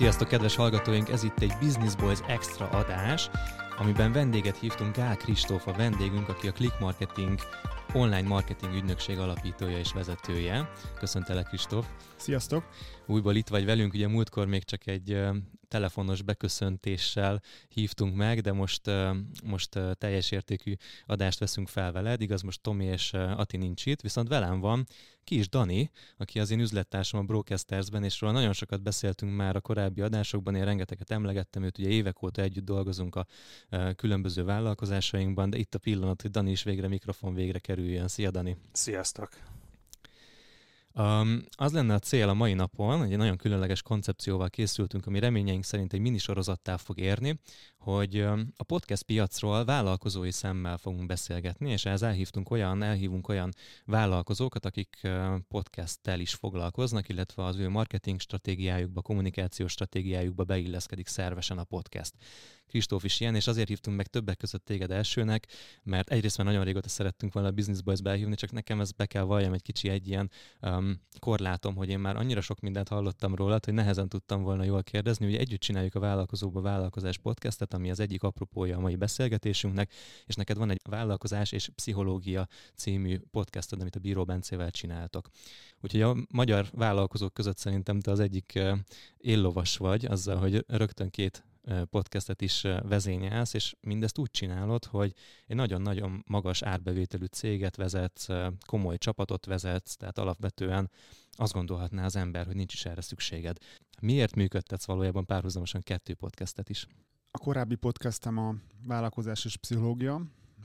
Sziasztok, kedves hallgatóink! Ez itt egy Business Boys Extra adás, amiben vendéget hívtunk Gál Kristóf a vendégünk, aki a Click Marketing online marketing ügynökség alapítója és vezetője. Köszöntelek, Kristóf! Sziasztok! Újból itt vagy velünk, ugye múltkor még csak egy telefonos beköszöntéssel hívtunk meg, de most, most teljes értékű adást veszünk fel veled. Igaz, most Tomi és Ati nincs itt, viszont velem van Kis Dani, aki az én üzlettársam a Broadcastersben, és róla nagyon sokat beszéltünk már a korábbi adásokban, én rengeteget emlegettem őt, ugye évek óta együtt dolgozunk a különböző vállalkozásainkban, de itt a pillanat, hogy Dani is végre mikrofon végre kerüljön. Szia Dani! Sziasztok! Um, az lenne a cél a mai napon, hogy egy nagyon különleges koncepcióval készültünk, ami reményeink szerint egy minisorozattá fog érni, hogy a podcast piacról vállalkozói szemmel fogunk beszélgetni, és ehhez elhívtunk olyan, elhívunk olyan vállalkozókat, akik podcasttel is foglalkoznak, illetve az ő marketing stratégiájukba, kommunikációs stratégiájukba beilleszkedik szervesen a podcast. Kristóf is ilyen, és azért hívtunk meg többek között téged elsőnek, mert egyrészt már nagyon régóta szerettünk volna a Business Boys behívni, csak nekem ez be kell valljam egy kicsi egy ilyen um, korlátom, hogy én már annyira sok mindent hallottam rólad, hogy nehezen tudtam volna jól kérdezni. Ugye együtt csináljuk a Vállalkozóba Vállalkozás podcastet, ami az egyik apropója a mai beszélgetésünknek, és neked van egy Vállalkozás és Pszichológia című podcasted, amit a Bíró Bencével csináltok. Úgyhogy a magyar vállalkozók között szerintem te az egyik éllovas vagy, azzal, hogy rögtön két podcastet is vezényelsz, és mindezt úgy csinálod, hogy egy nagyon-nagyon magas árbevételű céget vezetsz, komoly csapatot vezetsz, tehát alapvetően azt gondolhatná az ember, hogy nincs is erre szükséged. Miért működtetsz valójában párhuzamosan kettő podcastet is? A korábbi podcastem a vállalkozás és pszichológia,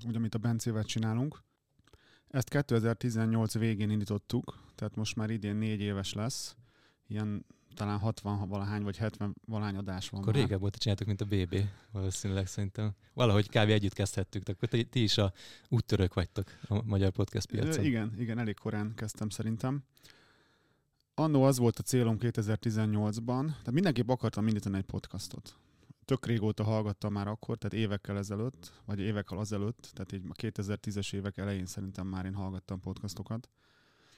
úgy, amit a Bencével csinálunk. Ezt 2018 végén indítottuk, tehát most már idén négy éves lesz. Ilyen talán 60 valahány vagy 70 valahány adás van. Akkor már. régebb volt, csináltuk, mint a BB, valószínűleg szerintem. Valahogy kb. együtt kezdhettük, akkor ti is a úttörők vagytok a magyar podcast piacon. Igen, igen, elég korán kezdtem szerintem. Annó az volt a célom 2018-ban, tehát mindenképp akartam indítani egy podcastot. Tök régóta hallgattam már akkor, tehát évekkel ezelőtt, vagy évekkel azelőtt, tehát így a 2010-es évek elején szerintem már én hallgattam podcastokat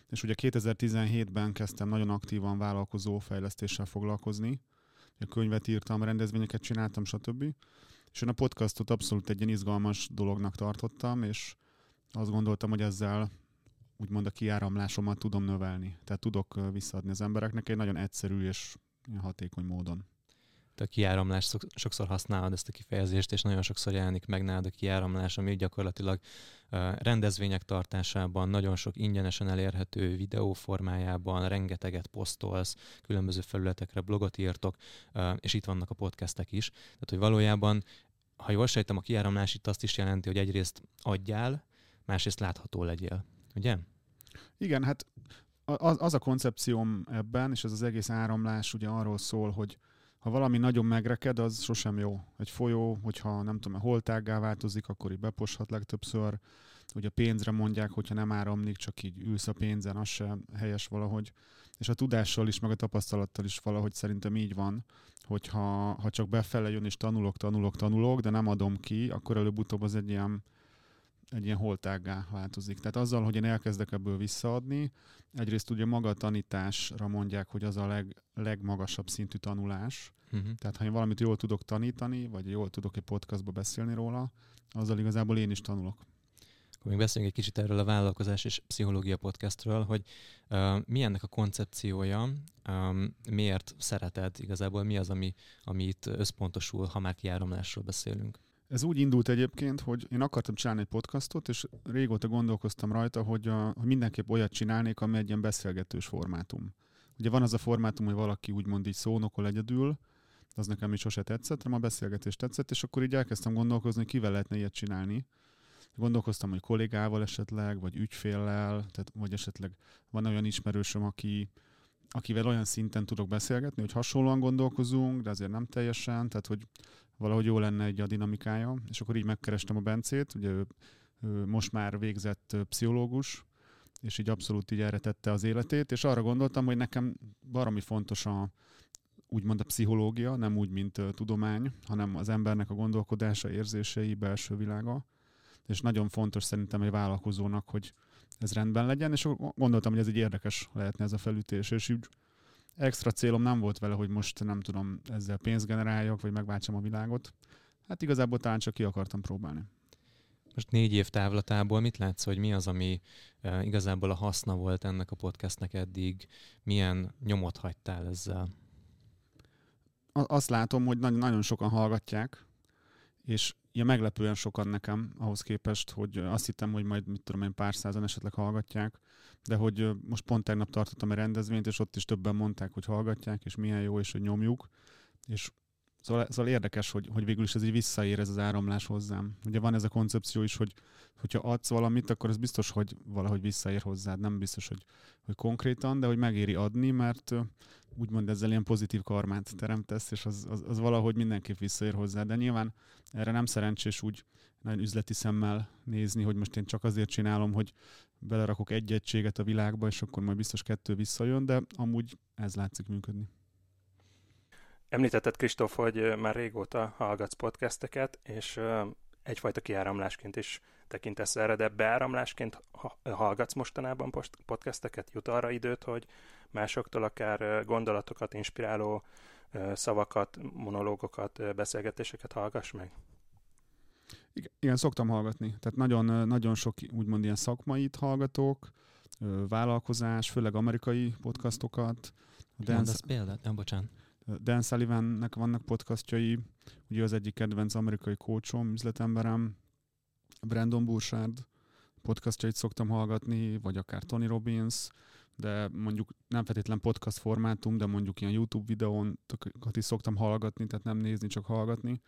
és ugye 2017-ben kezdtem nagyon aktívan vállalkozó fejlesztéssel foglalkozni. A könyvet írtam, rendezvényeket csináltam, stb. És én a podcastot abszolút egy ilyen izgalmas dolognak tartottam, és azt gondoltam, hogy ezzel úgymond a kiáramlásomat tudom növelni. Tehát tudok visszaadni az embereknek egy nagyon egyszerű és hatékony módon a kiáramlás, sokszor használod ezt a kifejezést, és nagyon sokszor jelenik meg nálad a kiáramlás, ami gyakorlatilag rendezvények tartásában, nagyon sok ingyenesen elérhető videó formájában, rengeteget posztolsz, különböző felületekre blogot írtok, és itt vannak a podcastek is. Tehát, hogy valójában, ha jól sejtem, a kiáramlás itt azt is jelenti, hogy egyrészt adjál, másrészt látható legyél. Ugye? Igen, hát az, az a koncepcióm ebben, és ez az egész áramlás ugye arról szól, hogy ha valami nagyon megreked, az sosem jó. Egy folyó, hogyha nem tudom, holtággá változik, akkor így beposhat legtöbbször. Ugye pénzre mondják, hogyha nem áramlik, csak így ülsz a pénzen, az sem helyes valahogy. És a tudással is, meg a tapasztalattal is valahogy szerintem így van, hogyha ha csak befele jön és tanulok, tanulok, tanulok, de nem adom ki, akkor előbb-utóbb az egy ilyen egy ilyen holtággá változik. Tehát azzal, hogy én elkezdek ebből visszaadni, egyrészt ugye maga a tanításra mondják, hogy az a leg, legmagasabb szintű tanulás. Uh-huh. Tehát ha én valamit jól tudok tanítani, vagy jól tudok egy podcastba beszélni róla, azzal igazából én is tanulok. Akkor még beszéljünk egy kicsit erről a vállalkozás és pszichológia podcastről, hogy uh, mi ennek a koncepciója, um, miért szereted igazából, mi az, ami, ami itt összpontosul, ha már kiáramlásról beszélünk? Ez úgy indult egyébként, hogy én akartam csinálni egy podcastot, és régóta gondolkoztam rajta, hogy, a, hogy mindenképp olyat csinálnék, ami egy ilyen beszélgetős formátum. Ugye van az a formátum, hogy valaki úgymond így szónokol egyedül, az nekem is sose tetszett, hanem a beszélgetés tetszett, és akkor így elkezdtem gondolkozni, hogy kivel lehetne ilyet csinálni. Gondolkoztam, hogy kollégával esetleg, vagy ügyféllel, tehát, vagy esetleg van olyan ismerősöm, aki, akivel olyan szinten tudok beszélgetni, hogy hasonlóan gondolkozunk, de azért nem teljesen, tehát hogy valahogy jó lenne egy a dinamikája, és akkor így megkerestem a Bencét, ugye ő, ő most már végzett pszichológus, és így abszolút így erre tette az életét, és arra gondoltam, hogy nekem baromi fontos a, úgymond a pszichológia, nem úgy, mint uh, tudomány, hanem az embernek a gondolkodása, érzései, belső világa, és nagyon fontos szerintem egy vállalkozónak, hogy ez rendben legyen, és gondoltam, hogy ez egy érdekes lehetne ez a felütés, és így extra célom nem volt vele, hogy most nem tudom, ezzel pénzt generáljak, vagy megváltsam a világot. Hát igazából talán csak ki akartam próbálni. Most négy év távlatából mit látsz, hogy mi az, ami uh, igazából a haszna volt ennek a podcastnek eddig? Milyen nyomot hagytál ezzel? Azt látom, hogy nagyon sokan hallgatják, és ilyen meglepően sokan nekem ahhoz képest, hogy azt hittem, hogy majd mit tudom én pár százan esetleg hallgatják, de hogy most pont tegnap tartottam egy rendezvényt, és ott is többen mondták, hogy hallgatják, és milyen jó, és hogy nyomjuk, és Szóval, szóval érdekes, hogy, hogy végül is ez így visszaér ez az áramlás hozzám. Ugye van ez a koncepció is, hogy hogyha adsz valamit, akkor ez biztos, hogy valahogy visszaér hozzád. Nem biztos, hogy, hogy konkrétan, de hogy megéri adni, mert úgymond ezzel ilyen pozitív karmát teremtesz, és az, az, az valahogy mindenképp visszaér hozzá. De nyilván erre nem szerencsés úgy nagyon üzleti szemmel nézni, hogy most én csak azért csinálom, hogy belerakok egy egységet a világba, és akkor majd biztos kettő visszajön, de amúgy ez látszik működni. Említetted, Kristóf, hogy már régóta hallgatsz podcasteket, és egyfajta kiáramlásként is tekintesz erre, de beáramlásként hallgatsz mostanában podcasteket? Jut arra időt, hogy másoktól akár gondolatokat, inspiráló szavakat, monológokat, beszélgetéseket hallgass meg? Igen, szoktam hallgatni. Tehát nagyon, nagyon sok úgymond ilyen szakmait hallgatok, vállalkozás, főleg amerikai podcastokat. Mondasz példát? Nem, bocsánat. Dan Sullivannek vannak podcastjai, ugye az egyik kedvenc amerikai coachom, üzletemberem, Brandon Burchard podcastjait szoktam hallgatni, vagy akár Tony Robbins, de mondjuk nem feltétlen podcast formátum, de mondjuk ilyen YouTube videón is szoktam hallgatni, tehát nem nézni, csak hallgatni.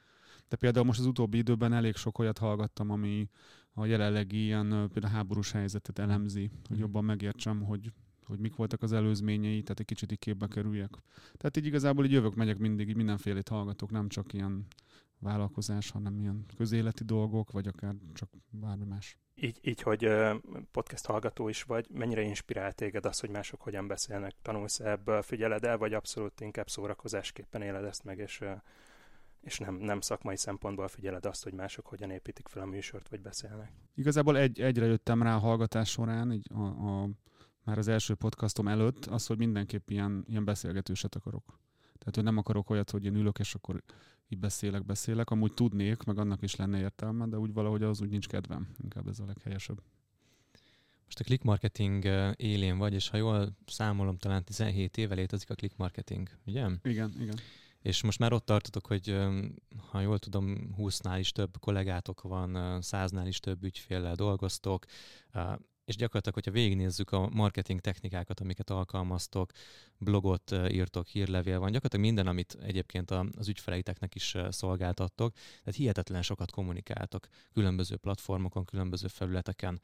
De például most az utóbbi időben elég sok olyat hallgattam, ami a jelenlegi ilyen például háborús helyzetet elemzi, hogy mhm. jobban megértsem, hogy hogy mik voltak az előzményei, tehát egy kicsit így képbe kerüljek. Tehát így igazából így jövök, megyek mindig, így mindenfélét hallgatok, nem csak ilyen vállalkozás, hanem ilyen közéleti dolgok, vagy akár csak bármi más. Így, így, hogy podcast hallgató is vagy, mennyire inspirál téged az, hogy mások hogyan beszélnek? Tanulsz ebből, figyeled el, vagy abszolút inkább szórakozásképpen éled ezt meg, és, és nem, nem szakmai szempontból figyeled azt, hogy mások hogyan építik fel a műsort, vagy beszélnek? Igazából egy, egyre jöttem rá a hallgatás során, így a, a már az első podcastom előtt, az, hogy mindenképp ilyen, ilyen beszélgetőset akarok. Tehát, hogy nem akarok olyat, hogy én ülök, és akkor így beszélek, beszélek. Amúgy tudnék, meg annak is lenne értelme, de úgy valahogy az úgy nincs kedvem. Inkább ez a leghelyesebb. Most a click marketing élén vagy, és ha jól számolom, talán 17 éve létezik a click marketing, ugye? Igen, igen. És most már ott tartotok, hogy ha jól tudom, 20-nál is több kollégátok van, 100-nál is több ügyféllel dolgoztok, és gyakorlatilag, hogyha végignézzük a marketing technikákat, amiket alkalmaztok, blogot írtok, hírlevél van, gyakorlatilag minden, amit egyébként az ügyfeleiteknek is szolgáltattok, tehát hihetetlen sokat kommunikáltok különböző platformokon, különböző felületeken.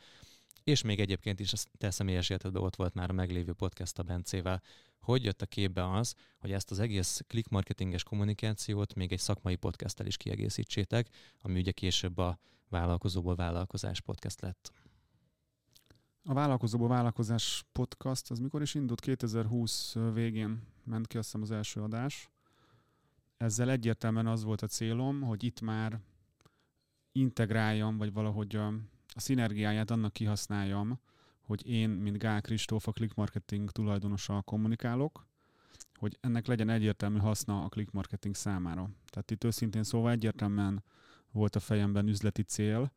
És még egyébként is a te személyes életedben ott volt már a meglévő podcast a Bencével. Hogy jött a képbe az, hogy ezt az egész click marketinges kommunikációt még egy szakmai podcasttel is kiegészítsétek, ami ugye később a vállalkozóból vállalkozás podcast lett? A Vállalkozóból Vállalkozás podcast, az mikor is indult? 2020 végén ment ki azt hiszem az első adás. Ezzel egyértelműen az volt a célom, hogy itt már integráljam, vagy valahogy a, a szinergiáját annak kihasználjam, hogy én, mint Gál Kristóf, a Click Marketing tulajdonosa kommunikálok, hogy ennek legyen egyértelmű haszna a Click Marketing számára. Tehát itt őszintén szóval egyértelműen volt a fejemben üzleti cél,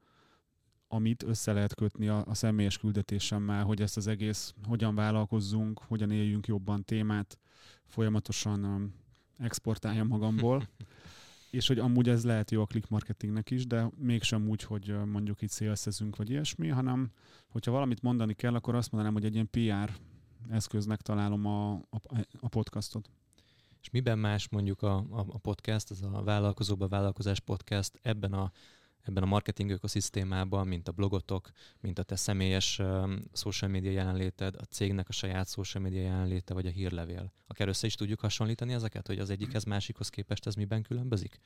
amit össze lehet kötni a, a személyes küldetésemmel, hogy ezt az egész hogyan vállalkozzunk, hogyan éljünk jobban témát, folyamatosan um, exportáljam magamból, és hogy amúgy ez lehet jó a click marketingnek is, de mégsem úgy, hogy uh, mondjuk itt szélszezünk vagy ilyesmi, hanem hogyha valamit mondani kell, akkor azt mondanám, hogy egy ilyen PR eszköznek találom a, a, a podcastot. És miben más mondjuk a, a, a podcast, ez a vállalkozóba vállalkozás podcast ebben a ebben a marketing ökoszisztémában, mint a blogotok, mint a te személyes social media jelenléted, a cégnek a saját social media jelenléte, vagy a hírlevél. Akár össze is tudjuk hasonlítani ezeket, hogy az egyikhez másikhoz képest ez miben különbözik?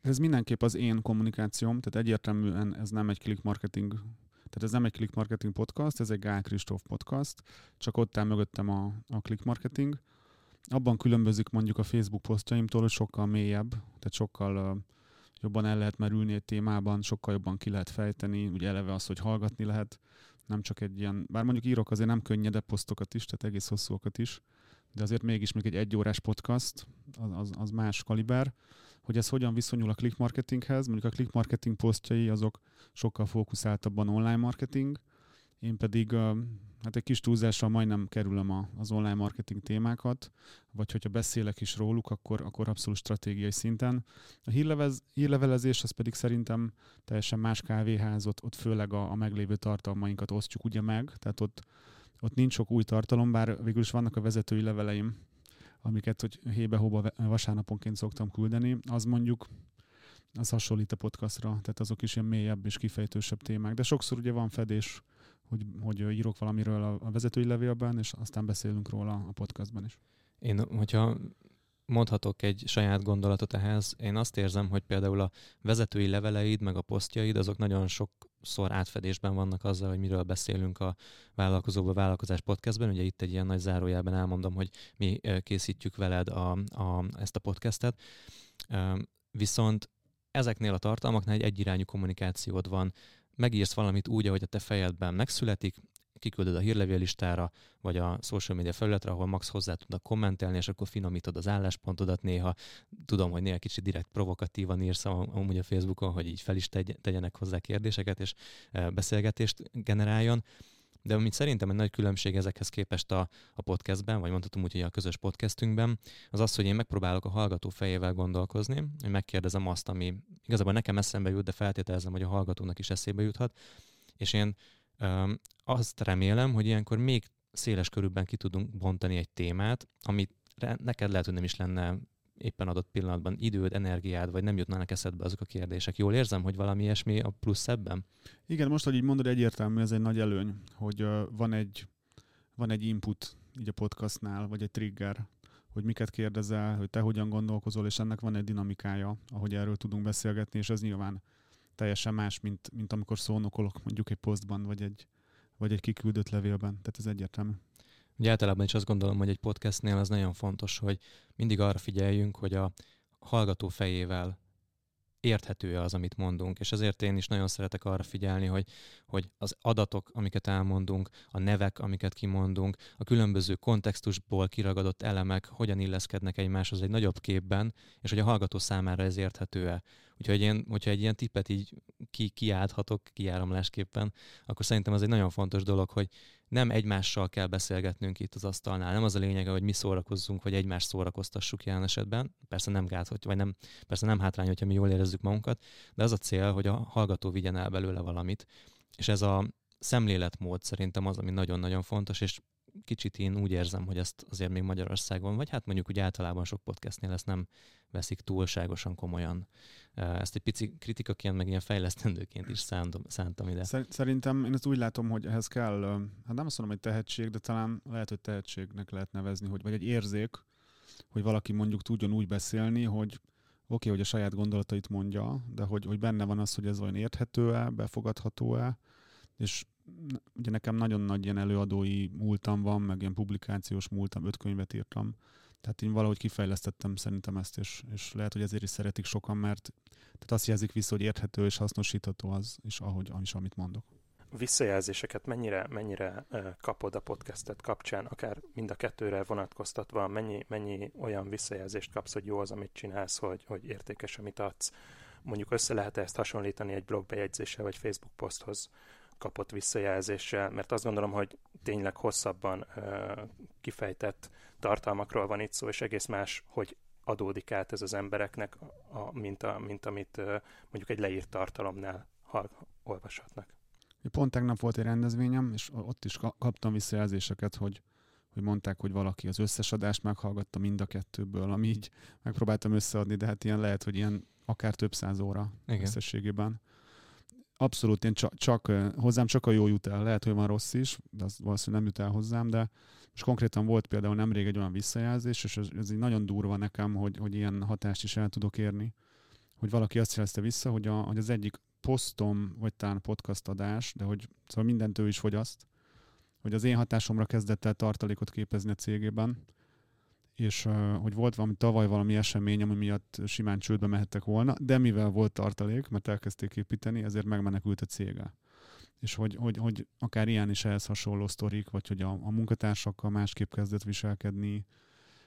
Ez mindenképp az én kommunikációm, tehát egyértelműen ez nem egy click marketing tehát ez nem egy click marketing podcast, ez egy Gál Kristóf podcast, csak ott áll mögöttem a, a click marketing. Abban különbözik mondjuk a Facebook posztjaimtól, hogy sokkal mélyebb, tehát sokkal jobban el lehet merülni egy témában, sokkal jobban ki lehet fejteni, ugye eleve az, hogy hallgatni lehet, nem csak egy ilyen, bár mondjuk írok azért nem könnyedebb posztokat is, tehát egész hosszúakat is, de azért mégis még egy egyórás podcast, az, az, az más kaliber, hogy ez hogyan viszonyul a click marketinghez. Mondjuk a click marketing posztjai azok sokkal fókuszáltabban online marketing, én pedig hát egy kis túlzással majdnem kerülöm a, az online marketing témákat, vagy hogyha beszélek is róluk, akkor, akkor abszolút stratégiai szinten. A hírlevez, hírlevelezés az pedig szerintem teljesen más kávéház, ott, ott főleg a, a meglévő tartalmainkat osztjuk ugye meg, tehát ott, ott nincs sok új tartalom, bár végül is vannak a vezetői leveleim, amiket hogy hébe-hóba vasárnaponként szoktam küldeni, az mondjuk az hasonlít a podcastra, tehát azok is ilyen mélyebb és kifejtősebb témák. De sokszor ugye van fedés, hogy, hogy írok valamiről a vezetői levélben, és aztán beszélünk róla a podcastban is. Én, hogyha mondhatok egy saját gondolatot ehhez, én azt érzem, hogy például a vezetői leveleid, meg a posztjaid, azok nagyon sokszor átfedésben vannak azzal, hogy miről beszélünk a vállalkozóba vállalkozás podcastben. Ugye itt egy ilyen nagy zárójelben elmondom, hogy mi készítjük veled a, a, ezt a podcastet. Viszont ezeknél a tartalmaknál egy egyirányú kommunikációd van. Megírsz valamit úgy, ahogy a te fejedben megszületik, kiküldöd a hírlevéllistára, vagy a social media felületre, ahol max hozzá tudnak kommentelni, és akkor finomítod az álláspontodat néha. Tudom, hogy néha kicsit direkt provokatívan írsz amúgy a Facebookon, hogy így fel is tegyenek hozzá kérdéseket, és e, beszélgetést generáljon. De amit szerintem egy nagy különbség ezekhez képest a, a podcastben, vagy mondhatom úgy, hogy a közös podcastünkben, az az, hogy én megpróbálok a hallgató fejével gondolkozni, hogy megkérdezem azt, ami igazából nekem eszembe jut, de feltételezem, hogy a hallgatónak is eszébe juthat, és én öm, azt remélem, hogy ilyenkor még széles körülben ki tudunk bontani egy témát, amit neked lehet, hogy nem is lenne éppen adott pillanatban időd, energiád, vagy nem jutnának eszedbe azok a kérdések. Jól érzem, hogy valami ilyesmi a plusz ebben? Igen, most, hogy így mondod, egyértelmű, ez egy nagy előny, hogy van, egy, van egy input így a podcastnál, vagy egy trigger, hogy miket kérdezel, hogy te hogyan gondolkozol, és ennek van egy dinamikája, ahogy erről tudunk beszélgetni, és ez nyilván teljesen más, mint, mint amikor szónokolok mondjuk egy posztban, vagy egy, vagy egy kiküldött levélben. Tehát ez egyértelmű. Ugye általában is azt gondolom, hogy egy podcastnél az nagyon fontos, hogy mindig arra figyeljünk, hogy a hallgató fejével érthető-e az, amit mondunk, és ezért én is nagyon szeretek arra figyelni, hogy, hogy az adatok, amiket elmondunk, a nevek, amiket kimondunk, a különböző kontextusból kiragadott elemek hogyan illeszkednek egymáshoz egy nagyobb képben, és hogy a hallgató számára ez érthető-e. Úgyhogy én, hogyha egy ilyen tippet így ki, kiálthatok kiáramlásképpen, akkor szerintem az egy nagyon fontos dolog, hogy nem egymással kell beszélgetnünk itt az asztalnál. Nem az a lényege, hogy mi szórakozzunk, vagy egymást szórakoztassuk jelen esetben. Persze nem gát, hogy, vagy nem, persze nem hátrány, hogyha mi jól érezzük magunkat, de az a cél, hogy a hallgató vigyen el belőle valamit. És ez a szemléletmód szerintem az, ami nagyon-nagyon fontos, és kicsit én úgy érzem, hogy ezt azért még Magyarországon, vagy hát mondjuk úgy általában sok podcastnél ezt nem veszik túlságosan komolyan. Ezt egy pici kritikaként, meg ilyen fejlesztendőként is szántam, szántam ide. Szerintem én ezt úgy látom, hogy ehhez kell, hát nem azt mondom, hogy tehetség, de talán lehet, hogy tehetségnek lehet nevezni, hogy, vagy egy érzék, hogy valaki mondjuk tudjon úgy beszélni, hogy oké, okay, hogy a saját gondolatait mondja, de hogy, hogy benne van az, hogy ez olyan érthető-e, befogadható-e, és ugye nekem nagyon nagy ilyen előadói múltam van, meg ilyen publikációs múltam, öt könyvet írtam, tehát én valahogy kifejlesztettem szerintem ezt, és, és lehet, hogy ezért is szeretik sokan, mert tehát azt jelzik vissza, hogy érthető és hasznosítható az, és ahogy, is, amit mondok. Visszajelzéseket mennyire, mennyire kapod a podcastet kapcsán, akár mind a kettőre vonatkoztatva, mennyi, mennyi olyan visszajelzést kapsz, hogy jó az, amit csinálsz, hogy, hogy értékes, amit adsz. Mondjuk össze lehet ezt hasonlítani egy blogbejegyzéssel vagy Facebook poszthoz, kapott visszajelzéssel, mert azt gondolom, hogy tényleg hosszabban kifejtett tartalmakról van itt szó, és egész más, hogy adódik át ez az embereknek, a, mint, a, mint amit mondjuk egy leírt tartalomnál hall, olvashatnak. Pont tegnap volt egy rendezvényem, és ott is kaptam visszajelzéseket, hogy, hogy mondták, hogy valaki az összes adást meghallgatta mind a kettőből, ami így megpróbáltam összeadni, de hát ilyen lehet, hogy ilyen akár több száz óra Igen. összességében abszolút én csak, csak, hozzám csak a jó jut el. Lehet, hogy van rossz is, de az valószínűleg nem jut el hozzám, de és konkrétan volt például nemrég egy olyan visszajelzés, és ez, ez így nagyon durva nekem, hogy, hogy ilyen hatást is el tudok érni, hogy valaki azt jelezte vissza, hogy, a, hogy az egyik posztom, vagy talán podcast adás, de hogy szóval mindent ő is fogyaszt, hogy az én hatásomra kezdett el tartalékot képezni a cégében, és hogy volt valami tavaly valami esemény, ami miatt simán csődbe mehettek volna, de mivel volt tartalék, mert elkezdték építeni, ezért megmenekült a cége. és hogy, hogy, hogy akár ilyen is ehhez hasonló sztorik, vagy hogy a, a munkatársakkal másképp kezdett viselkedni,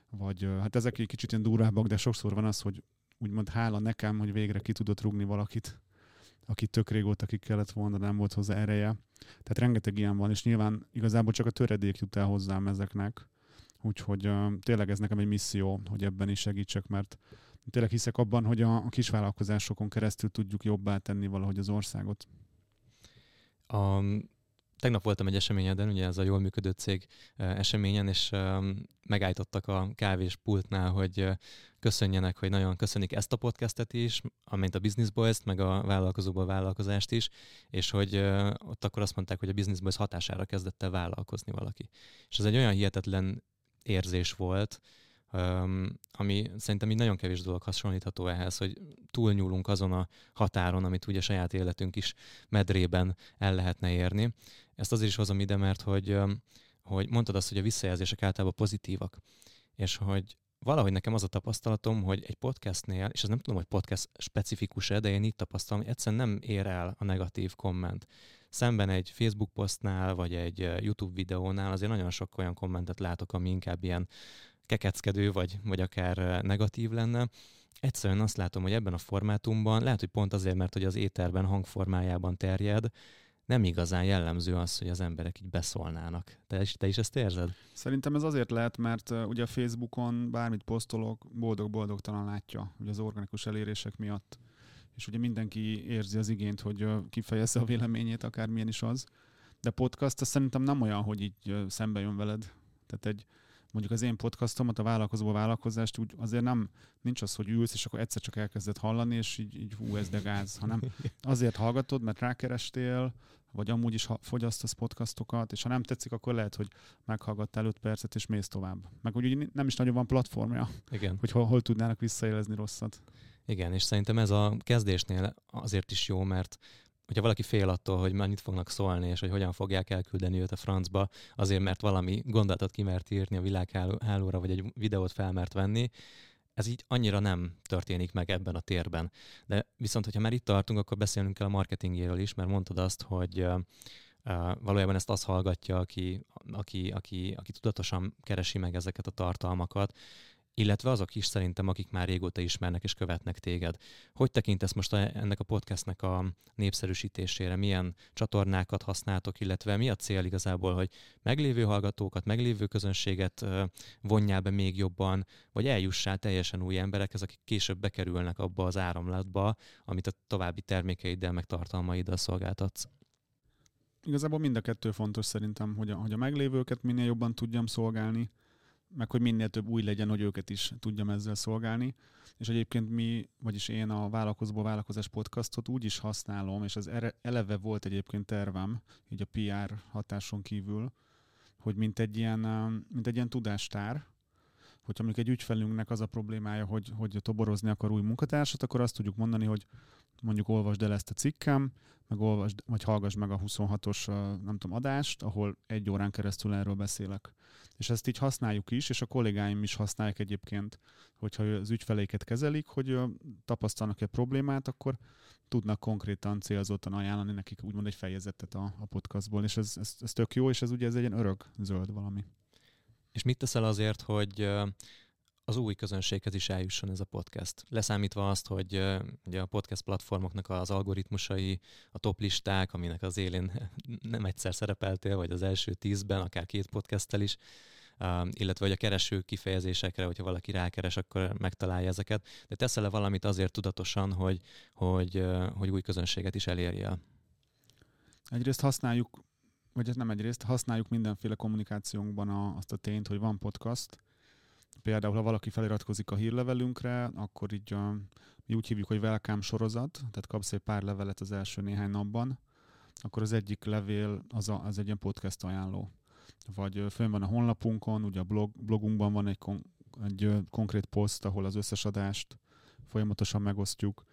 vagy hát ezek egy kicsit ilyen durvábbak, de sokszor van az, hogy úgymond hála nekem, hogy végre ki tudott rugni valakit, aki tök régóta ki kellett volna, nem volt hozzá ereje. Tehát rengeteg ilyen van, és nyilván igazából csak a töredék jut el hozzám ezeknek. Úgyhogy tényleg ez nekem egy misszió, hogy ebben is segítsek, mert tényleg hiszek abban, hogy a, a kisvállalkozásokon keresztül tudjuk jobbá tenni valahogy az országot. A, tegnap voltam egy eseményeden, ugye ez a jól működő cég eseményen, és megállítottak a kávés pultnál, hogy köszönjenek, hogy nagyon köszönik ezt a podcastet is, amint a Business Boys-t, meg a vállalkozóból vállalkozást is, és hogy ott akkor azt mondták, hogy a Business Boys hatására kezdett el vállalkozni valaki. És ez egy olyan hihetetlen érzés volt, ami szerintem így nagyon kevés dolog hasonlítható ehhez, hogy túlnyúlunk azon a határon, amit ugye saját életünk is medrében el lehetne érni. Ezt azért is hozom ide, mert hogy, hogy mondtad azt, hogy a visszajelzések általában pozitívak, és hogy valahogy nekem az a tapasztalatom, hogy egy podcastnél, és ez nem tudom, hogy podcast specifikus-e, de én így tapasztalom, hogy egyszerűen nem ér el a negatív komment. Szemben egy Facebook posztnál, vagy egy YouTube videónál azért nagyon sok olyan kommentet látok, ami inkább ilyen kekeckedő, vagy, vagy akár negatív lenne. Egyszerűen azt látom, hogy ebben a formátumban, lehet, hogy pont azért, mert hogy az éterben hangformájában terjed, nem igazán jellemző az, hogy az emberek így beszólnának. Te is, te is ezt érzed? Szerintem ez azért lehet, mert ugye a Facebookon bármit posztolok, boldog-boldogtalan látja, ugye az organikus elérések miatt. És ugye mindenki érzi az igényt, hogy kifejezze a véleményét, akármilyen is az. De podcast az szerintem nem olyan, hogy így szembe jön veled. Tehát egy, mondjuk az én podcastomat, a vállalkozó vállalkozást úgy azért nem, nincs az, hogy ülsz, és akkor egyszer csak elkezded hallani, és így, így hú, ez de gáz, hanem azért hallgatod, mert rákerestél, vagy amúgy is fogyasztasz podcastokat, és ha nem tetszik, akkor lehet, hogy meghallgattál 5 percet, és mész tovább. Meg úgy nem is nagyon van platformja, Igen. hogy hol, hol tudnának visszaélezni rosszat. Igen, és szerintem ez a kezdésnél azért is jó, mert hogyha valaki fél attól, hogy mennyit fognak szólni, és hogy hogyan fogják elküldeni őt a francba, azért mert valami gondolatot kimert írni a világhálóra, vagy egy videót felmert venni, ez így annyira nem történik meg ebben a térben. De viszont, hogyha már itt tartunk, akkor beszélnünk kell a marketingéről is, mert mondtad azt, hogy valójában ezt az hallgatja, aki, aki, aki, aki tudatosan keresi meg ezeket a tartalmakat, illetve azok is szerintem, akik már régóta ismernek és követnek téged. Hogy tekintesz most ennek a podcastnek a népszerűsítésére? Milyen csatornákat használtok, illetve mi a cél igazából, hogy meglévő hallgatókat, meglévő közönséget vonjál be még jobban, vagy eljussál teljesen új emberekhez, akik később bekerülnek abba az áramlatba, amit a további termékeiddel, meg tartalmaiddal szolgáltatsz? Igazából mind a kettő fontos szerintem, hogy a, hogy a meglévőket minél jobban tudjam szolgálni, meg hogy minél több új legyen, hogy őket is tudjam ezzel szolgálni. És egyébként mi, vagyis én a Vállalkozóból Vállalkozás podcastot úgy is használom, és ez eleve volt egyébként tervem, így a PR hatáson kívül, hogy mint egy ilyen, mint egy ilyen tudástár, hogyha mondjuk egy ügyfelünknek az a problémája, hogy, hogy toborozni akar új munkatársat, akkor azt tudjuk mondani, hogy mondjuk olvasd el ezt a cikkem, meg olvasd, vagy hallgass meg a 26-os nem tudom, adást, ahol egy órán keresztül erről beszélek. És ezt így használjuk is, és a kollégáim is használják egyébként, hogyha az ügyfeleiket kezelik, hogy tapasztalnak egy problémát, akkor tudnak konkrétan célzottan ajánlani nekik úgymond egy fejezetet a, a podcastból, és ez, ez, ez tök jó, és ez ugye ez egy ilyen örök zöld valami. És mit teszel azért, hogy az új közönséghez is eljusson ez a podcast. Leszámítva azt, hogy ugye a podcast platformoknak az algoritmusai, a top listák, aminek az élén nem egyszer szerepeltél, vagy az első tízben, akár két podcasttel is, illetve hogy a kereső kifejezésekre, hogyha valaki rákeres, akkor megtalálja ezeket. De teszel-e valamit azért tudatosan, hogy, hogy, hogy új közönséget is elérje? Egyrészt használjuk, vagy nem egyrészt, használjuk mindenféle kommunikációnkban a, azt a tényt, hogy van podcast, Például, ha valaki feliratkozik a hírlevelünkre, akkor így a, mi úgy hívjuk, hogy welcome sorozat, tehát kapsz egy pár levelet az első néhány napban, akkor az egyik levél az, a, az egy ilyen podcast ajánló. Vagy fönn van a honlapunkon, ugye a blog, blogunkban van egy, kon, egy konkrét poszt, ahol az összes adást folyamatosan megosztjuk,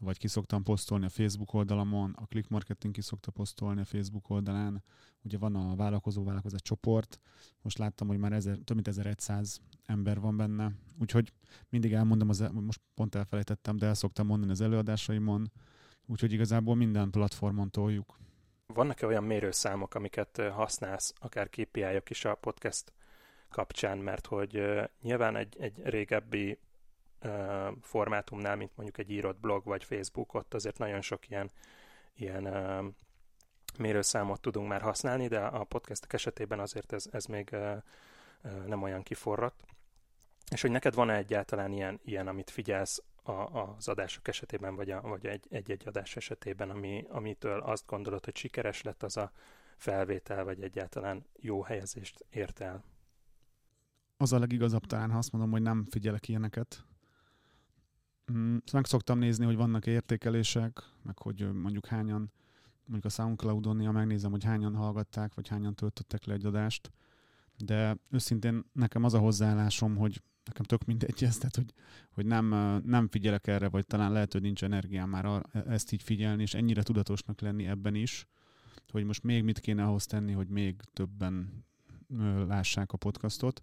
vagy ki szoktam posztolni a Facebook oldalamon, a Click Marketing ki szokta posztolni a Facebook oldalán, ugye van a vállalkozó vállalkozás csoport, most láttam, hogy már ezer, több mint 1100 ember van benne, úgyhogy mindig elmondom, az, most pont elfelejtettem, de el szoktam mondani az előadásaimon, úgyhogy igazából minden platformon toljuk. Vannak-e olyan mérőszámok, amiket használsz, akár kpi is a podcast kapcsán, mert hogy nyilván egy, egy régebbi formátumnál, mint mondjuk egy írott blog vagy Facebook, ott azért nagyon sok ilyen, ilyen mérőszámot tudunk már használni, de a podcastek esetében azért ez, ez még nem olyan kiforrott. És hogy neked van-e egyáltalán ilyen, ilyen amit figyelsz a, az adások esetében, vagy, a, vagy egy, egy-egy adás esetében, ami, amitől azt gondolod, hogy sikeres lett az a felvétel, vagy egyáltalán jó helyezést ért el? Az a legigazabb talán, ha azt mondom, hogy nem figyelek ilyeneket. Mm, meg szoktam nézni, hogy vannak értékelések, meg hogy mondjuk hányan, mondjuk a Soundcloud-on néha megnézem, hogy hányan hallgatták, vagy hányan töltöttek le egy adást, de őszintén nekem az a hozzáállásom, hogy nekem tök mindegy ez, tehát hogy, hogy nem, nem figyelek erre, vagy talán lehet, hogy nincs energiám már arra, e, ezt így figyelni, és ennyire tudatosnak lenni ebben is, hogy most még mit kéne ahhoz tenni, hogy még többen lássák a podcastot.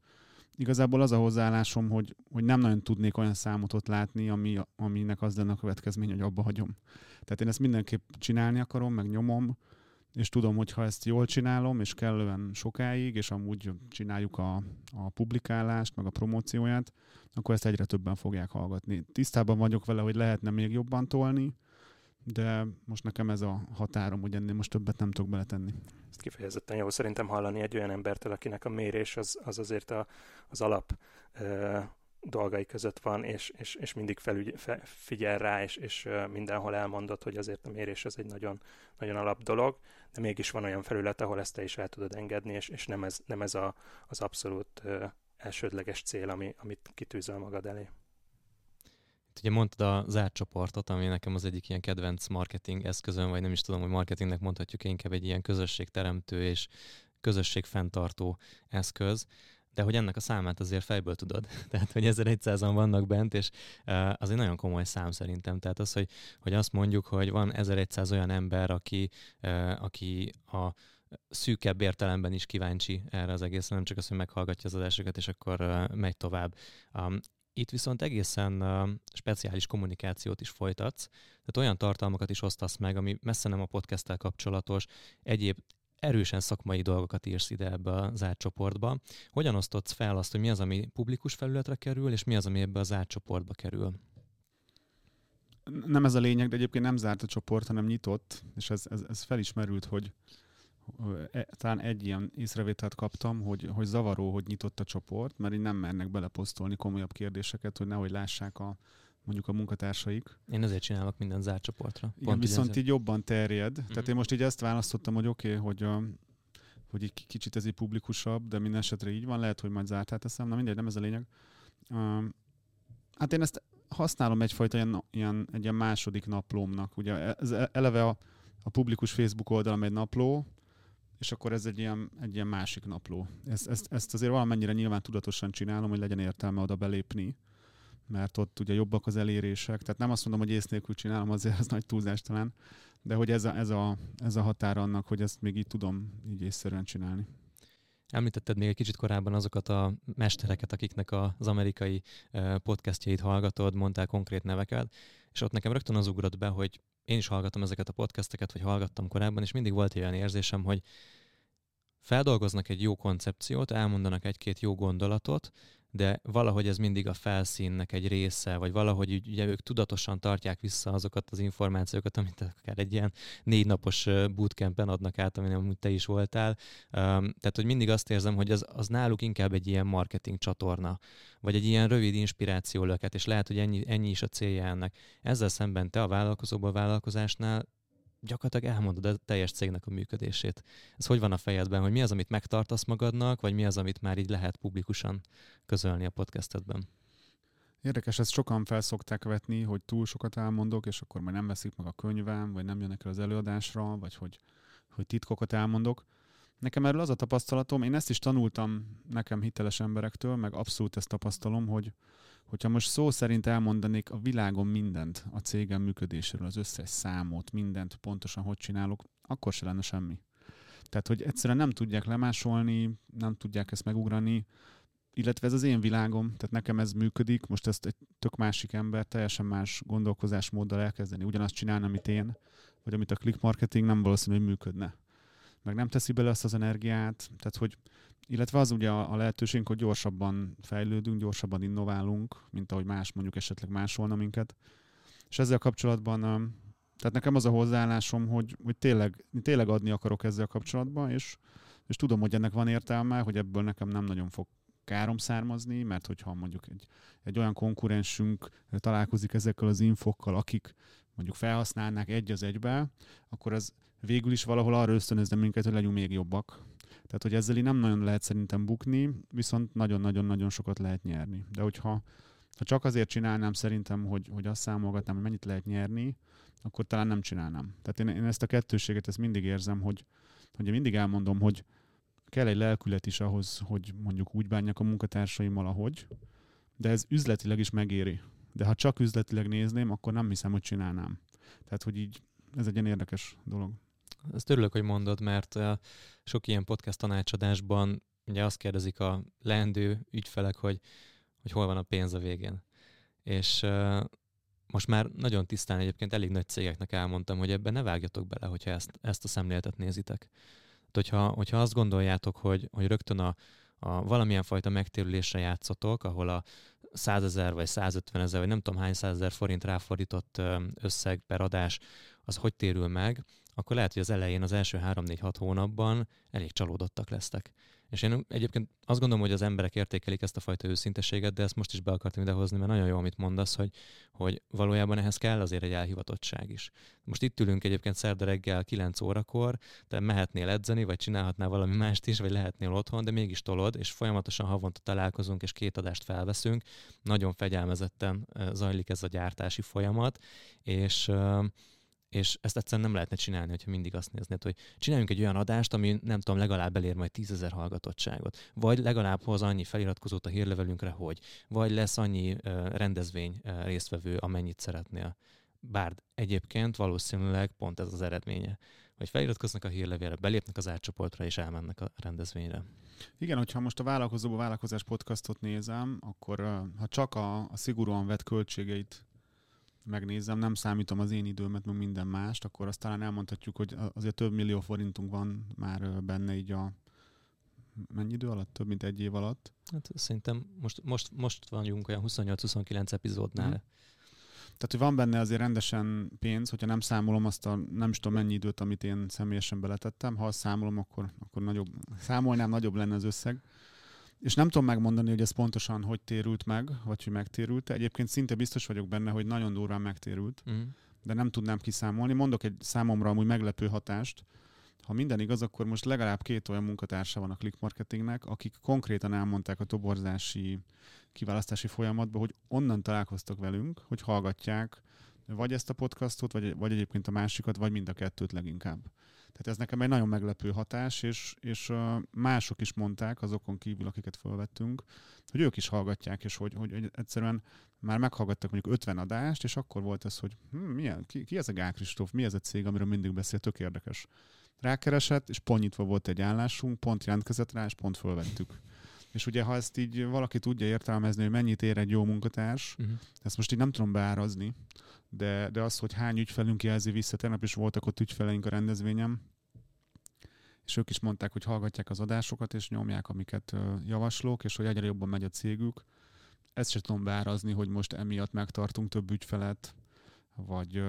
Igazából az a hozzáállásom, hogy, hogy nem nagyon tudnék olyan számot ott látni, ami, aminek az lenne a következmény, hogy abba hagyom. Tehát én ezt mindenképp csinálni akarom, meg nyomom, és tudom, hogy ha ezt jól csinálom, és kellően sokáig, és amúgy csináljuk a, a publikálást, meg a promócióját, akkor ezt egyre többen fogják hallgatni. Tisztában vagyok vele, hogy lehetne még jobban tolni, de most nekem ez a határom, hogy ennél most többet nem tudok beletenni. Ezt kifejezetten jó szerintem hallani egy olyan embertől, akinek a mérés az, az azért a, az alap dolgai között van, és, és, és mindig felügy, fe, figyel rá, és, és mindenhol elmondott, hogy azért a mérés ez egy nagyon, nagyon alap dolog, de mégis van olyan felület, ahol ezt te is el tudod engedni, és, és nem ez, nem ez a, az abszolút uh, elsődleges cél, ami, amit kitűzöl magad elé. Ugye mondtad a zárt csoportot, ami nekem az egyik ilyen kedvenc marketing eszközön, vagy nem is tudom, hogy marketingnek mondhatjuk inkább egy ilyen közösségteremtő és közösségfenntartó eszköz de hogy ennek a számát azért fejből tudod. Tehát, hogy 1100-an vannak bent, és az egy nagyon komoly szám szerintem. Tehát az, hogy, hogy azt mondjuk, hogy van 1100 olyan ember, aki, aki a szűkebb értelemben is kíváncsi erre az egészre, nem csak az, hogy meghallgatja az adásokat, és akkor megy tovább. Itt viszont egészen speciális kommunikációt is folytatsz, tehát olyan tartalmakat is osztasz meg, ami messze nem a podcasttel kapcsolatos, egyéb erősen szakmai dolgokat írsz ide ebbe a zárt csoportba. Hogyan osztodsz fel azt, hogy mi az, ami publikus felületre kerül, és mi az, ami ebbe a zárt csoportba kerül? Nem ez a lényeg, de egyébként nem zárt a csoport, hanem nyitott, és ez, ez, ez felismerült, hogy talán egy ilyen észrevételt kaptam, hogy, hogy zavaró, hogy nyitott a csoport, mert így nem mernek beleposztolni komolyabb kérdéseket, hogy nehogy lássák a, mondjuk a munkatársaik. Én ezért csinálok minden zárt csoportra. Igen, Pont viszont így, így jobban terjed. Mm-hmm. Tehát én most így ezt választottam, hogy oké, okay, hogy, a, hogy egy kicsit ez így publikusabb, de minden esetre így van, lehet, hogy majd zártát teszem, na mindegy, nem ez a lényeg. Uh, hát én ezt használom egyfajta ilyen, ilyen, egy ilyen második naplómnak. Ugye ez eleve a, a publikus Facebook oldalam egy napló, és akkor ez egy ilyen, egy ilyen másik napló. Ezt, ezt, ezt azért valamennyire nyilván tudatosan csinálom, hogy legyen értelme oda belépni mert ott ugye jobbak az elérések. Tehát nem azt mondom, hogy ész nélkül csinálom, azért az nagy túlzás talán, de hogy ez a, ez a, ez a határ annak, hogy ezt még így tudom így észszerűen csinálni. Említetted még egy kicsit korábban azokat a mestereket, akiknek az amerikai podcastjait hallgatod, mondtál konkrét neveket, és ott nekem rögtön az ugrott be, hogy én is hallgatom ezeket a podcasteket, vagy hallgattam korábban, és mindig volt olyan érzésem, hogy feldolgoznak egy jó koncepciót, elmondanak egy-két jó gondolatot, de valahogy ez mindig a felszínnek egy része, vagy valahogy ugye ők tudatosan tartják vissza azokat az információkat, amit akár egy ilyen négy napos bootcampen adnak át, amin amúgy te is voltál. Tehát, hogy mindig azt érzem, hogy az, az náluk inkább egy ilyen marketing csatorna, vagy egy ilyen rövid inspiráció löket, és lehet, hogy ennyi, ennyi is a célja ennek. Ezzel szemben te a vállalkozóban a vállalkozásnál gyakorlatilag elmondod a teljes cégnek a működését. Ez hogy van a fejedben, hogy mi az, amit megtartasz magadnak, vagy mi az, amit már így lehet publikusan közölni a podcastedben? Érdekes, ezt sokan felszokták vetni, hogy túl sokat elmondok, és akkor majd nem veszik meg a könyvem, vagy nem jönnek el az előadásra, vagy hogy, hogy titkokat elmondok. Nekem erről az a tapasztalatom, én ezt is tanultam nekem hiteles emberektől, meg abszolút ezt tapasztalom, hogy, Hogyha most szó szerint elmondanék a világon mindent a cégem működéséről, az összes számot, mindent pontosan hogy csinálok, akkor se lenne semmi. Tehát, hogy egyszerűen nem tudják lemásolni, nem tudják ezt megugrani, illetve ez az én világom, tehát nekem ez működik, most ezt egy tök másik ember teljesen más gondolkozásmóddal elkezdeni ugyanazt csinálni, amit én, vagy amit a click marketing nem valószínű, hogy működne. Meg nem teszi bele azt az energiát, tehát hogy illetve az ugye a, a lehetőségünk, hogy gyorsabban fejlődünk, gyorsabban innoválunk, mint ahogy más mondjuk esetleg másolna minket. És ezzel kapcsolatban, tehát nekem az a hozzáállásom, hogy, hogy tényleg, tényleg adni akarok ezzel kapcsolatban, és, és tudom, hogy ennek van értelme, hogy ebből nekem nem nagyon fog károm származni, mert hogyha mondjuk egy, egy olyan konkurensünk találkozik ezekkel az infokkal, akik mondjuk felhasználnák egy az egybe, akkor az végül is valahol arra ösztönözne minket, hogy legyünk még jobbak. Tehát, hogy ezzel nem nagyon lehet szerintem bukni, viszont nagyon-nagyon-nagyon sokat lehet nyerni. De hogyha ha csak azért csinálnám szerintem, hogy, hogy azt számolgatnám, hogy mennyit lehet nyerni, akkor talán nem csinálnám. Tehát én, én ezt a kettőséget ezt mindig érzem, hogy, hogy én mindig elmondom, hogy kell egy lelkület is ahhoz, hogy mondjuk úgy bánjak a munkatársaimmal, ahogy, de ez üzletileg is megéri. De ha csak üzletileg nézném, akkor nem hiszem, hogy csinálnám. Tehát, hogy így ez egy ilyen érdekes dolog. Ezt örülök, hogy mondod, mert sok ilyen podcast tanácsadásban ugye azt kérdezik a leendő ügyfelek, hogy, hogy hol van a pénz a végén. És most már nagyon tisztán egyébként elég nagy cégeknek elmondtam, hogy ebben ne vágjatok bele, hogyha ezt, ezt a szemléletet nézitek. Tehát, hogyha, hogyha azt gondoljátok, hogy, hogy rögtön a, a valamilyen fajta megtérülésre játszotok, ahol a 100 ezer vagy 150 ezer, vagy nem tudom hány százezer forint ráfordított összeg per adás, az hogy térül meg, akkor lehet, hogy az elején, az első 3-4-6 hónapban elég csalódottak lesztek. És én egyébként azt gondolom, hogy az emberek értékelik ezt a fajta őszinteséget, de ezt most is be akartam idehozni, mert nagyon jó, amit mondasz, hogy, hogy valójában ehhez kell azért egy elhivatottság is. Most itt ülünk egyébként szerda reggel 9 órakor, te mehetnél edzeni, vagy csinálhatnál valami mást is, vagy lehetnél otthon, de mégis tolod, és folyamatosan havonta találkozunk, és két adást felveszünk. Nagyon fegyelmezetten zajlik ez a gyártási folyamat, és és ezt egyszerűen nem lehetne csinálni, hogyha mindig azt néznéd, hogy csináljunk egy olyan adást, ami nem tudom, legalább elér majd tízezer hallgatottságot, vagy legalább hoz annyi feliratkozót a hírlevelünkre, hogy, vagy lesz annyi uh, rendezvény uh, résztvevő, amennyit szeretnél. Bár egyébként valószínűleg pont ez az eredménye, hogy feliratkoznak a hírlevélre, belépnek az átcsoportra és elmennek a rendezvényre. Igen, hogyha most a vállalkozóba vállalkozás podcastot nézem, akkor ha csak a, a szigorúan vett költségeit megnézem, nem számítom az én időmet, meg minden mást, akkor azt talán elmondhatjuk, hogy azért több millió forintunk van már benne így a mennyi idő alatt? Több mint egy év alatt? Hát szerintem most, most, most vagyunk olyan 28-29 epizódnál. Hmm. Tehát, hogy van benne azért rendesen pénz, hogyha nem számolom azt a nem is tudom mennyi időt, amit én személyesen beletettem. Ha azt számolom, akkor, akkor nagyobb, számolnám, nagyobb lenne az összeg. És nem tudom megmondani, hogy ez pontosan hogy térült meg, vagy hogy megtérült. Egyébként szinte biztos vagyok benne, hogy nagyon durván megtérült, mm. de nem tudnám kiszámolni. Mondok egy számomra amúgy meglepő hatást. Ha minden igaz, akkor most legalább két olyan munkatársa van a click marketingnek, akik konkrétan elmondták a toborzási kiválasztási folyamatban, hogy onnan találkoztak velünk, hogy hallgatják vagy ezt a podcastot, vagy, vagy egyébként a másikat, vagy mind a kettőt leginkább. Tehát ez nekem egy nagyon meglepő hatás, és, és mások is mondták, azokon kívül, akiket felvettünk, hogy ők is hallgatják, és hogy, hogy egyszerűen már meghallgattak mondjuk 50 adást, és akkor volt ez, hogy hm, milyen, ki, ki ez a Gál Kristóf, mi ez a cég, amiről mindig beszél, tök érdekes. Rákeresett, és pont nyitva volt egy állásunk, pont jelentkezett rá, és pont fölvettük. És ugye, ha ezt így valaki tudja értelmezni, hogy mennyit ér egy jó munkatárs, uh-huh. ezt most így nem tudom beárazni, de, de az, hogy hány ügyfelünk jelzi vissza, tegnap is voltak ott ügyfeleink a rendezvényem, és ők is mondták, hogy hallgatják az adásokat, és nyomják, amiket javaslok, és hogy egyre jobban megy a cégük. Ezt sem tudom beárazni, hogy most emiatt megtartunk több ügyfelet, vagy,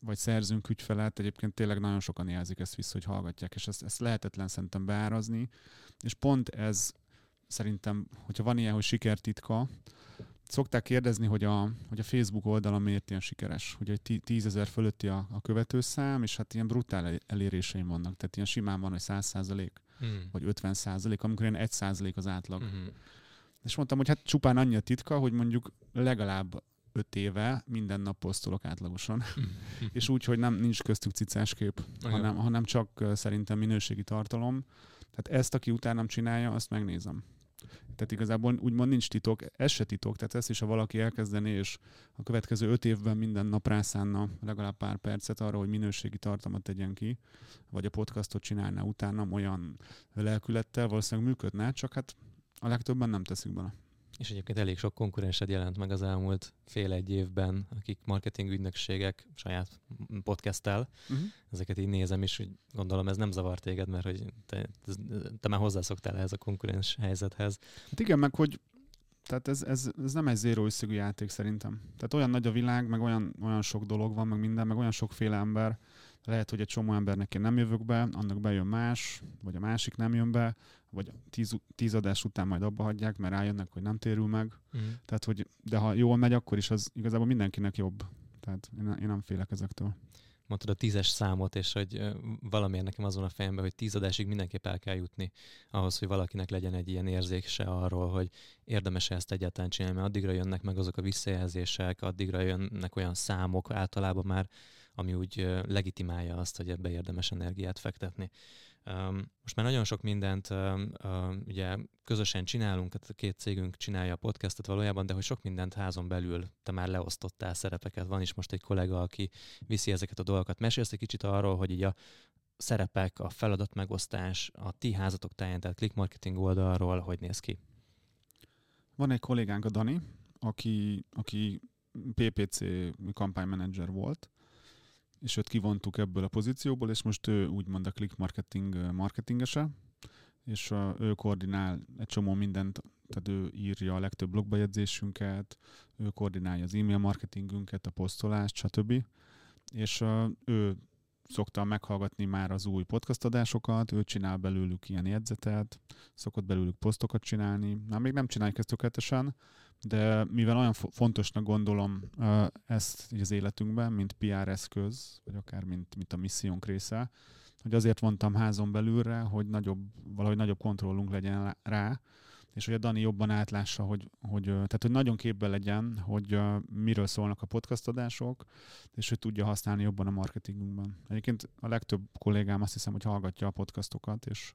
vagy szerzünk ügyfelet. Egyébként tényleg nagyon sokan jelzik ezt vissza, hogy hallgatják, és ezt, ezt lehetetlen szerintem beárazni. És pont ez szerintem, hogyha van ilyen, hogy sikertitka, szokták kérdezni, hogy a, hogy a Facebook oldala miért ilyen sikeres, hogy egy tízezer fölötti a, a követőszám, és hát ilyen brutál eléréseim vannak, tehát ilyen simán van, hogy 100 százalék, hmm. vagy 50 százalék, amikor ilyen 1 százalék az átlag. Hmm. És mondtam, hogy hát csupán annyi a titka, hogy mondjuk legalább öt éve minden nap posztolok átlagosan, hmm. és úgy, hogy nem nincs köztük cicáskép, hanem, hanem csak szerintem minőségi tartalom. Tehát ezt, aki utána csinálja, azt megnézem. Tehát igazából úgymond nincs titok, ez se titok, tehát ezt is, ha valaki elkezdené, és a következő öt évben minden nap rászánna legalább pár percet arra, hogy minőségi tartalmat tegyen ki, vagy a podcastot csinálná utána olyan lelkülettel, valószínűleg működne, csak hát a legtöbben nem teszik bele. És egyébként elég sok konkurensed jelent meg az elmúlt fél-egy évben, akik marketing ügynökségek saját podcasttel. Uh-huh. Ezeket így nézem, és gondolom ez nem zavar téged, mert hogy te, te már hozzászoktál ehhez a konkurens helyzethez. Hát igen, meg hogy tehát ez, ez, ez nem egy zéró összegű játék szerintem. Tehát olyan nagy a világ, meg olyan, olyan sok dolog van, meg minden, meg olyan sokféle ember. Lehet, hogy egy csomó embernek én nem jövök be, annak bejön más, vagy a másik nem jön be, vagy tíz, tíz adás után majd abba hagyják, mert rájönnek, hogy nem térül meg. Mm. Tehát, hogy, de ha jól megy, akkor is az igazából mindenkinek jobb. Tehát én, én nem félek ezektől mondtad a tízes számot, és hogy valamiért nekem azon a fejemben, hogy tíz adásig mindenképp el kell jutni ahhoz, hogy valakinek legyen egy ilyen érzése arról, hogy érdemes ezt egyáltalán csinálni, mert addigra jönnek meg azok a visszajelzések, addigra jönnek olyan számok általában már, ami úgy legitimálja azt, hogy ebbe érdemes energiát fektetni. Most már nagyon sok mindent ugye közösen csinálunk, tehát a két cégünk csinálja a podcastot valójában, de hogy sok mindent házon belül te már leosztottál szerepeket. Van is most egy kollega, aki viszi ezeket a dolgokat. Mesélsz egy kicsit arról, hogy így a szerepek, a feladat megosztás, a ti házatok táján, tehát click marketing oldalról, hogy néz ki? Van egy kollégánk, a Dani, aki, aki PPC kampánymenedzser volt, és őt kivontuk ebből a pozícióból, és most ő úgymond a click marketing marketingese, és a, ő koordinál egy csomó mindent, tehát ő írja a legtöbb blogbejegyzésünket, ő koordinálja az e-mail marketingünket, a posztolást, stb. És a, ő szokta meghallgatni már az új podcast adásokat, ő csinál belőlük ilyen jegyzetet, szokott belőlük posztokat csinálni. Na, még nem csináljuk ezt tökéletesen, de mivel olyan fontosnak gondolom ezt így az életünkben, mint PR eszköz, vagy akár mint, mint a missziónk része, hogy azért vontam házon belülre, hogy nagyobb, valahogy nagyobb kontrollunk legyen rá, és hogy a Dani jobban átlássa, hogy, hogy, tehát, hogy nagyon képbe legyen, hogy miről szólnak a podcast adások, és hogy tudja használni jobban a marketingünkben. Egyébként a legtöbb kollégám azt hiszem, hogy hallgatja a podcastokat, és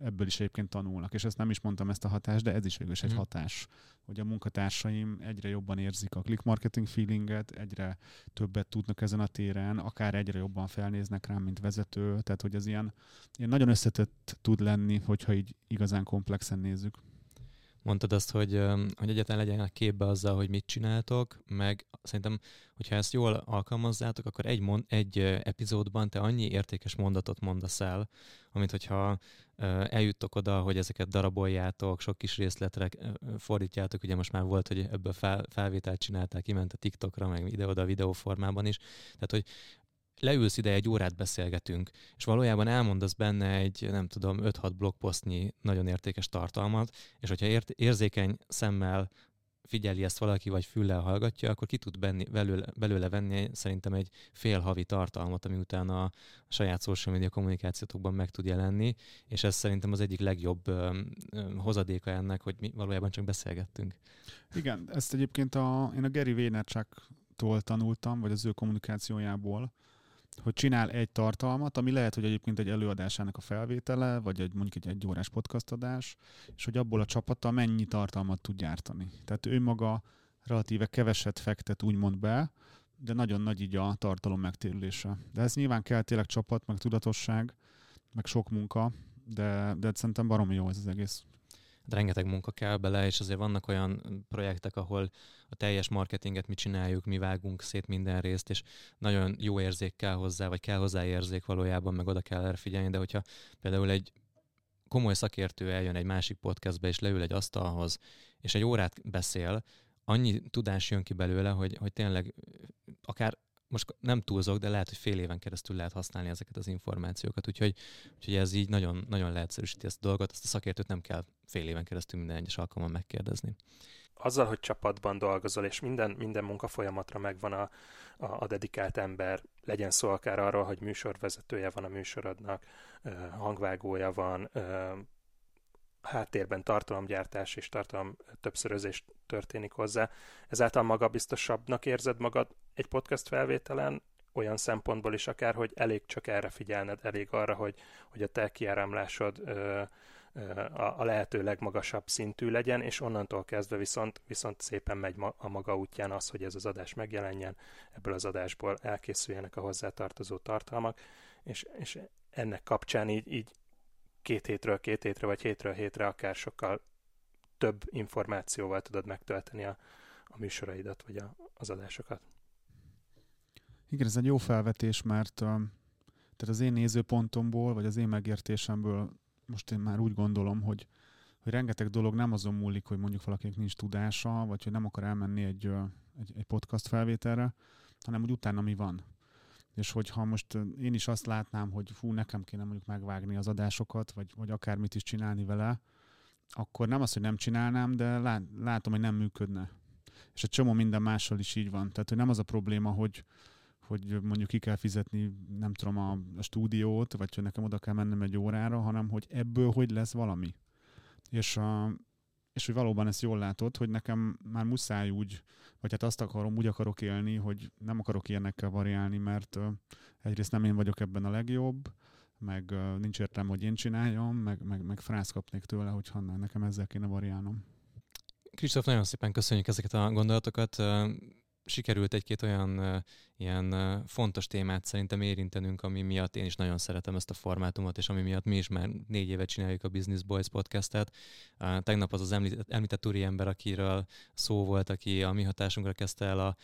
ebből is egyébként tanulnak. És ezt nem is mondtam ezt a hatást, de ez is végül is egy mm. hatás, hogy a munkatársaim egyre jobban érzik a click marketing feelinget, egyre többet tudnak ezen a téren, akár egyre jobban felnéznek rám, mint vezető, tehát hogy ez ilyen, ilyen nagyon összetett tud lenni, hogyha így igazán komplexen nézzük mondtad azt, hogy, hogy egyetlen legyen a képbe azzal, hogy mit csináltok, meg szerintem, hogyha ezt jól alkalmazzátok, akkor egy, mond, egy epizódban te annyi értékes mondatot mondasz el, amit hogyha eljuttok oda, hogy ezeket daraboljátok, sok kis részletre fordítjátok, ugye most már volt, hogy ebből fel, felvételt csinálták, kiment a TikTokra, meg ide-oda videóformában is, tehát hogy leülsz ide, egy órát beszélgetünk, és valójában elmondasz benne egy, nem tudom, 5-6 blogposztnyi nagyon értékes tartalmat, és hogyha ért, érzékeny szemmel figyeli ezt valaki, vagy füllel hallgatja, akkor ki tud benni, belőle, belőle venni szerintem egy fél havi tartalmat, ami utána a saját social media kommunikációtokban meg tud jelenni, és ez szerintem az egyik legjobb ö, ö, hozadéka ennek, hogy mi valójában csak beszélgettünk. Igen, ezt egyébként a, én a Gary Vaynerchuk-tól tanultam, vagy az ő kommunikációjából, hogy csinál egy tartalmat, ami lehet, hogy egyébként egy előadásának a felvétele, vagy egy mondjuk egy egyórás podcastadás, és hogy abból a csapata mennyi tartalmat tud gyártani. Tehát ő maga relatíve keveset fektet úgymond be, de nagyon nagy így a tartalom megtérülése. De ez nyilván kell tényleg csapat, meg tudatosság, meg sok munka, de, de szerintem baromi jó ez az egész rengeteg munka kell bele, és azért vannak olyan projektek, ahol a teljes marketinget mi csináljuk, mi vágunk szét minden részt, és nagyon jó érzék kell hozzá, vagy kell hozzá érzék valójában, meg oda kell erre figyelni, de hogyha például egy komoly szakértő eljön egy másik podcastbe, és leül egy asztalhoz, és egy órát beszél, annyi tudás jön ki belőle, hogy, hogy tényleg akár most nem túlzok, de lehet, hogy fél éven keresztül lehet használni ezeket az információkat, úgyhogy, úgyhogy ez így nagyon, nagyon leegyszerűsíti ezt a dolgot, ezt a szakértőt nem kell fél éven keresztül minden egyes alkalommal megkérdezni. Azzal, hogy csapatban dolgozol, és minden, minden munkafolyamatra megvan a, a, a dedikált ember, legyen szó akár arról, hogy műsorvezetője van a műsorodnak, hangvágója van, háttérben tartalomgyártás és tartalom többszörözés történik hozzá. Ezáltal magabiztosabbnak érzed magad egy podcast felvételen, olyan szempontból is akár, hogy elég csak erre figyelned, elég arra, hogy, hogy a te kiáramlásod ö, ö, a, a lehető legmagasabb szintű legyen, és onnantól kezdve viszont, viszont szépen megy ma, a maga útján az, hogy ez az adás megjelenjen, ebből az adásból elkészüljenek a hozzátartozó tartalmak, és, és ennek kapcsán így, így két hétről két hétre, vagy hétről hétre akár sokkal több információval tudod megtölteni a, a műsoraidat, vagy a, az adásokat. Igen, ez egy jó felvetés, mert tehát az én nézőpontomból, vagy az én megértésemből most én már úgy gondolom, hogy, hogy rengeteg dolog nem azon múlik, hogy mondjuk valakinek nincs tudása, vagy hogy nem akar elmenni egy, egy, egy podcast felvételre, hanem hogy utána mi van. És hogyha most én is azt látnám, hogy fú, nekem kéne mondjuk megvágni az adásokat, vagy, vagy akármit is csinálni vele, akkor nem az, hogy nem csinálnám, de lát, látom, hogy nem működne. És egy csomó minden mással is így van. Tehát, hogy nem az a probléma, hogy, hogy mondjuk ki kell fizetni, nem tudom, a, a stúdiót, vagy hogy nekem oda kell mennem egy órára, hanem hogy ebből hogy lesz valami. És, a, és hogy valóban ezt jól látod, hogy nekem már muszáj úgy, vagy hát azt akarom, úgy akarok élni, hogy nem akarok ilyenekkel variálni, mert egyrészt nem én vagyok ebben a legjobb, meg nincs értelme, hogy én csináljam, meg, meg, meg frász kapnék tőle, hogyha nekem ezzel kéne variálnom. Kristóf, nagyon szépen köszönjük ezeket a gondolatokat sikerült egy-két olyan ilyen fontos témát szerintem érintenünk, ami miatt én is nagyon szeretem ezt a formátumot, és ami miatt mi is már négy éve csináljuk a Business Boys podcastet. Tegnap az az említett, említett ember, akiről szó volt, aki a mi hatásunkra kezdte el a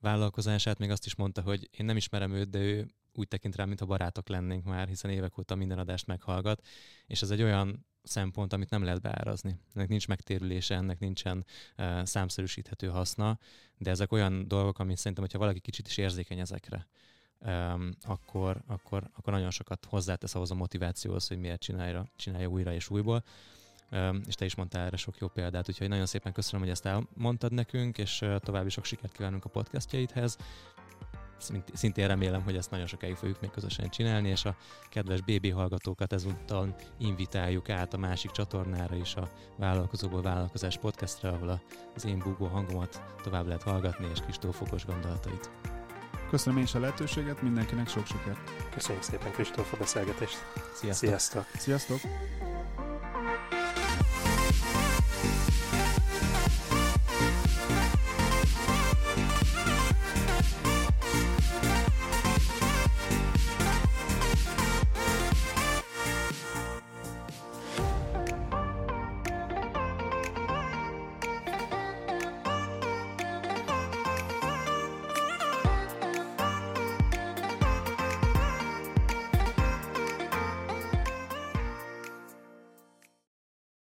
vállalkozását, még azt is mondta, hogy én nem ismerem őt, de ő úgy tekint rám, mintha barátok lennénk már, hiszen évek óta minden adást meghallgat, és ez egy olyan szempont, amit nem lehet beárazni. Ennek nincs megtérülése, ennek nincsen uh, számszerűsíthető haszna, de ezek olyan dolgok, amit szerintem, hogyha valaki kicsit is érzékeny ezekre, um, akkor, akkor, akkor nagyon sokat hozzátesz ahhoz a motivációhoz, hogy miért csinálja, csinálja újra és újból. Um, és te is mondtál erre sok jó példát, úgyhogy nagyon szépen köszönöm, hogy ezt elmondtad nekünk, és uh, további sok sikert kívánunk a podcastjaidhez szintén remélem, hogy ezt nagyon sokáig fogjuk még közösen csinálni, és a kedves BB hallgatókat ezúttal invitáljuk át a másik csatornára is, a Vállalkozóból Vállalkozás podcastra, ahol az én búgó hangomat tovább lehet hallgatni, és Kristóf gondolatait. Köszönöm én is a lehetőséget, mindenkinek sok sikert. Köszönjük szépen Kristóf a beszélgetést. Sziasztok! Sziasztok! Sziasztok.